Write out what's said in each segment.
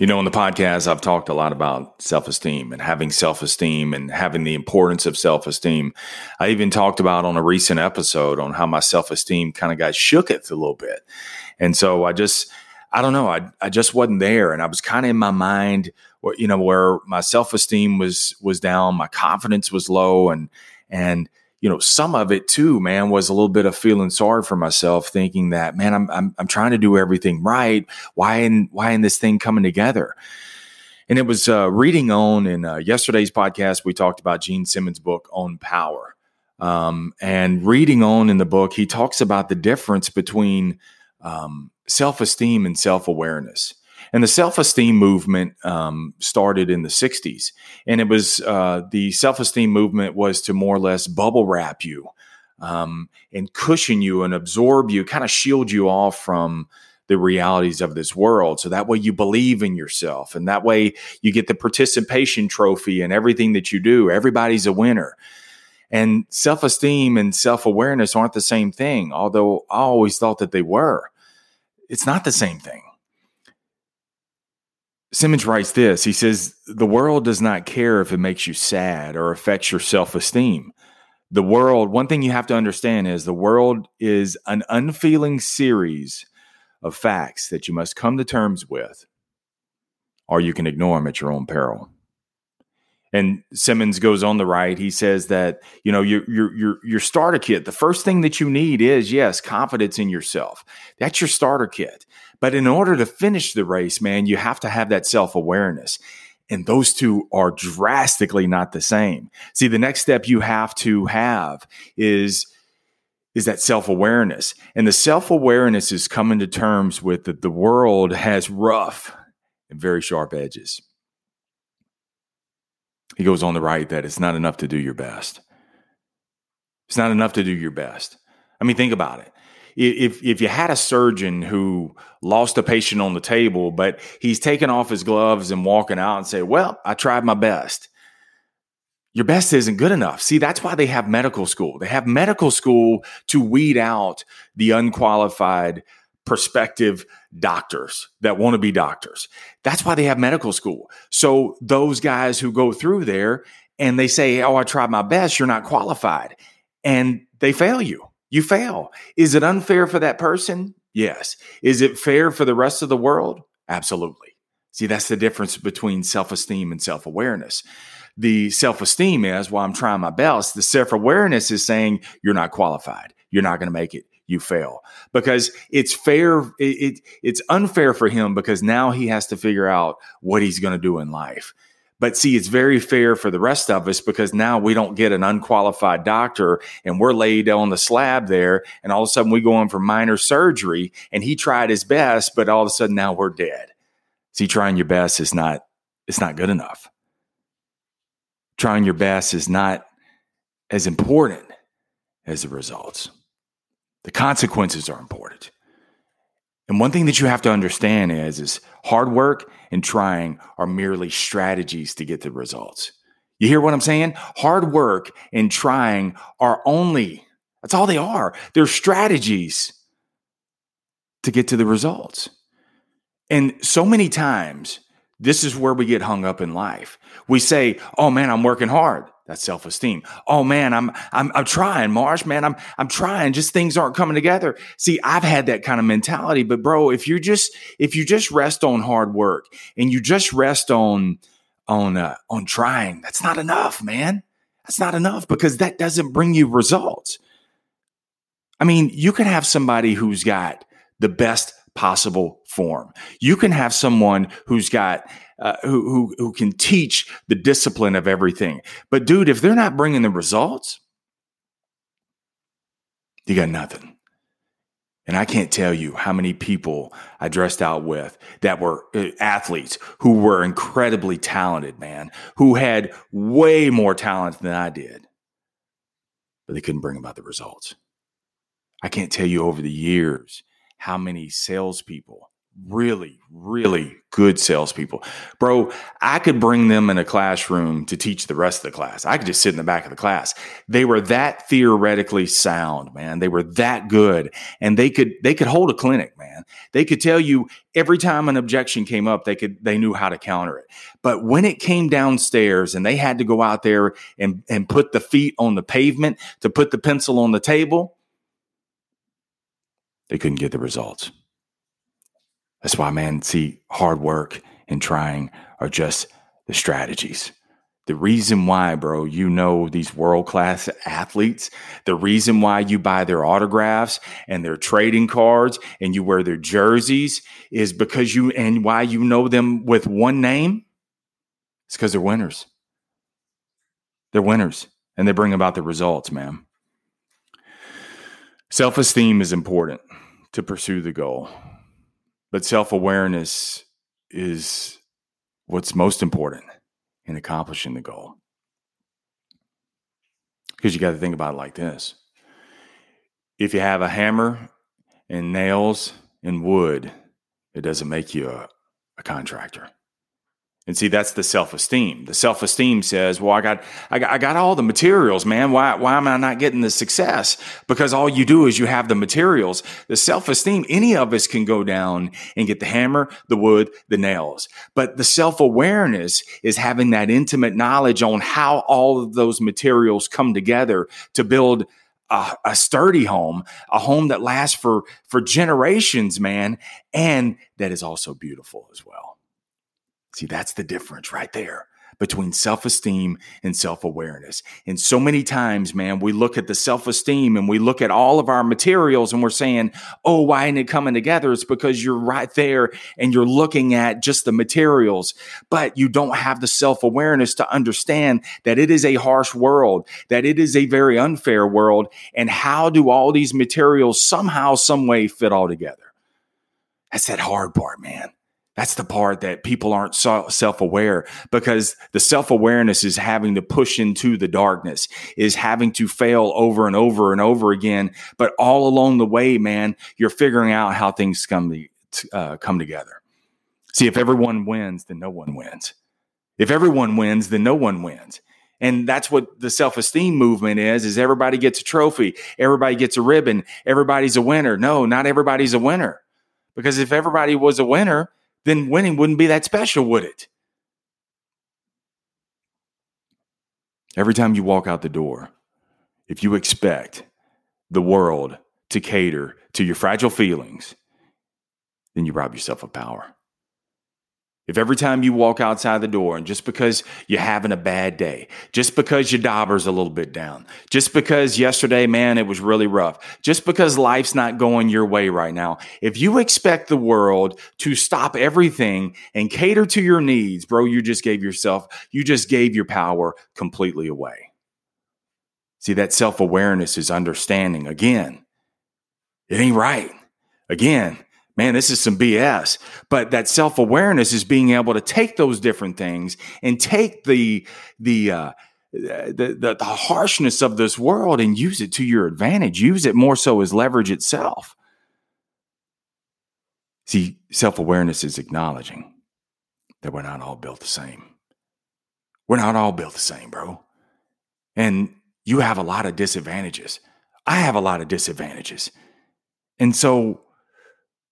You know, in the podcast, I've talked a lot about self esteem and having self esteem and having the importance of self esteem. I even talked about on a recent episode on how my self esteem kind of got shooketh a little bit. And so I just, I don't know, I, I just wasn't there. And I was kind of in my mind, you know, where my self esteem was, was down, my confidence was low. And, and, you know, some of it too, man, was a little bit of feeling sorry for myself, thinking that, man, I'm I'm, I'm trying to do everything right. Why in why in this thing coming together? And it was uh, reading on in uh, yesterday's podcast. We talked about Gene Simmons' book on power, um, and reading on in the book, he talks about the difference between um, self esteem and self awareness. And the self esteem movement um, started in the 60s. And it was uh, the self esteem movement was to more or less bubble wrap you um, and cushion you and absorb you, kind of shield you off from the realities of this world. So that way you believe in yourself. And that way you get the participation trophy and everything that you do. Everybody's a winner. And self esteem and self awareness aren't the same thing, although I always thought that they were. It's not the same thing. Simmons writes this He says, The world does not care if it makes you sad or affects your self esteem. The world, one thing you have to understand is the world is an unfeeling series of facts that you must come to terms with, or you can ignore them at your own peril. And Simmons goes on the right. He says that you know your your your your starter kit. The first thing that you need is yes, confidence in yourself. That's your starter kit. But in order to finish the race, man, you have to have that self awareness. And those two are drastically not the same. See, the next step you have to have is is that self awareness. And the self awareness is coming to terms with that the world has rough and very sharp edges. He goes on to write that it's not enough to do your best. It's not enough to do your best. I mean, think about it. If if you had a surgeon who lost a patient on the table, but he's taking off his gloves and walking out and say, "Well, I tried my best." Your best isn't good enough. See, that's why they have medical school. They have medical school to weed out the unqualified prospective doctors that want to be doctors. That's why they have medical school. So those guys who go through there and they say, Oh, I tried my best, you're not qualified. And they fail you. You fail. Is it unfair for that person? Yes. Is it fair for the rest of the world? Absolutely. See, that's the difference between self esteem and self awareness. The self esteem is, well, I'm trying my best. The self awareness is saying, you're not qualified. You're not going to make it you fail because it's fair. It, it, it's unfair for him because now he has to figure out what he's going to do in life. But see, it's very fair for the rest of us because now we don't get an unqualified doctor and we're laid on the slab there. And all of a sudden we go in for minor surgery and he tried his best, but all of a sudden now we're dead. See, trying your best is not, it's not good enough. Trying your best is not as important as the results. The consequences are important. And one thing that you have to understand is, is hard work and trying are merely strategies to get the results. You hear what I'm saying? Hard work and trying are only, that's all they are. They're strategies to get to the results. And so many times, this is where we get hung up in life. We say, "Oh man, I'm working hard." That's self-esteem. Oh man, I'm I'm I'm trying, Marsh, man. I'm I'm trying. Just things aren't coming together. See, I've had that kind of mentality, but bro, if you just if you just rest on hard work and you just rest on on uh, on trying, that's not enough, man. That's not enough because that doesn't bring you results. I mean, you can have somebody who's got the best possible form. You can have someone who's got uh, who, who who can teach the discipline of everything. But dude, if they're not bringing the results, you got nothing. And I can't tell you how many people I dressed out with that were uh, athletes who were incredibly talented, man, who had way more talent than I did, but they couldn't bring about the results. I can't tell you over the years how many salespeople, really, really good salespeople. Bro, I could bring them in a classroom to teach the rest of the class. I could just sit in the back of the class. They were that theoretically sound, man. They were that good. And they could they could hold a clinic, man. They could tell you every time an objection came up, they could they knew how to counter it. But when it came downstairs and they had to go out there and, and put the feet on the pavement to put the pencil on the table, they couldn't get the results. That's why, man, see, hard work and trying are just the strategies. The reason why, bro, you know these world class athletes, the reason why you buy their autographs and their trading cards and you wear their jerseys is because you, and why you know them with one name, it's because they're winners. They're winners and they bring about the results, man. Self esteem is important to pursue the goal. But self awareness is what's most important in accomplishing the goal. Because you got to think about it like this if you have a hammer and nails and wood, it doesn't make you a, a contractor. And see, that's the self esteem. The self esteem says, "Well, I got, I got, I got all the materials, man. Why, why am I not getting the success? Because all you do is you have the materials. The self esteem. Any of us can go down and get the hammer, the wood, the nails. But the self awareness is having that intimate knowledge on how all of those materials come together to build." A, a sturdy home, a home that lasts for for generations, man, and that is also beautiful as well. See, that's the difference right there between self esteem and self awareness. And so many times, man, we look at the self esteem and we look at all of our materials and we're saying, oh, why isn't it coming together? It's because you're right there and you're looking at just the materials, but you don't have the self awareness to understand that it is a harsh world, that it is a very unfair world. And how do all these materials somehow, some way fit all together? That's that hard part, man. That's the part that people aren't self aware because the self awareness is having to push into the darkness, is having to fail over and over and over again. But all along the way, man, you're figuring out how things come, to, uh, come together. See, if everyone wins, then no one wins. If everyone wins, then no one wins. And that's what the self-esteem movement is, is everybody gets a trophy. Everybody gets a ribbon. Everybody's a winner. No, not everybody's a winner. Because if everybody was a winner, then winning wouldn't be that special, would it? Every time you walk out the door, if you expect the world to cater to your fragile feelings, then you rob yourself of power. If every time you walk outside the door and just because you're having a bad day, just because your dauber's a little bit down, just because yesterday, man, it was really rough, just because life's not going your way right now, if you expect the world to stop everything and cater to your needs, bro, you just gave yourself, you just gave your power completely away. See, that self awareness is understanding again. It ain't right. Again, man, this is some BS. But that self awareness is being able to take those different things and take the the uh, the, the, the harshness of this world and use it to your advantage. Use it more so as leverage itself. See, self awareness is acknowledging that we're not all built the same. We're not all built the same, bro. And you have a lot of disadvantages. I have a lot of disadvantages. And so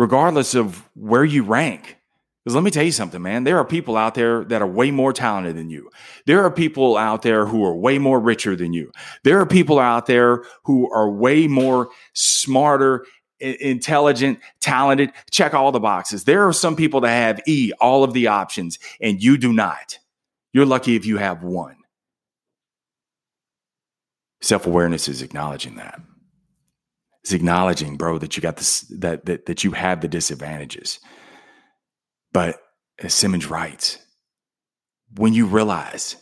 regardless of where you rank. Because let me tell you something, man. There are people out there that are way more talented than you. There are people out there who are way more richer than you. There are people out there who are way more smarter, intelligent, talented. Check all the boxes. There are some people that have E, all of the options, and you do not. You're lucky if you have one. Self awareness is acknowledging that is acknowledging, bro, that you got this that that that you have the disadvantages. But as Simmons writes, when you realize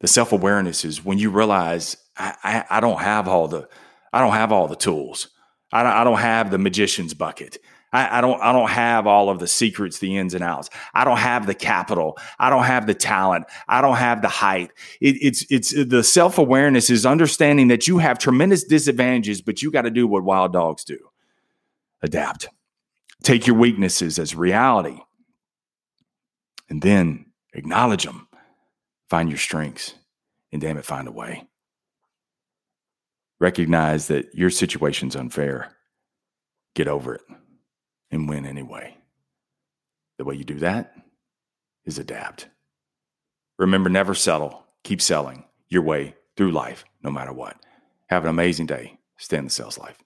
the self awareness is when you realize I, I, I, don't have all the I don't have all the tools. I don't, I don't have the magician's bucket. I, I, don't I don't have all of the secrets, the ins and outs. I don't have the capital. I don't have the talent. I don't have the height. It, it's it's the self awareness is understanding that you have tremendous disadvantages, but you got to do what wild dogs do: adapt. Take your weaknesses as reality. And then acknowledge them, find your strengths, and damn it, find a way. Recognize that your situation's unfair. Get over it and win anyway. The way you do that is adapt. Remember, never settle. Keep selling your way through life, no matter what. Have an amazing day. Stay in the sales life.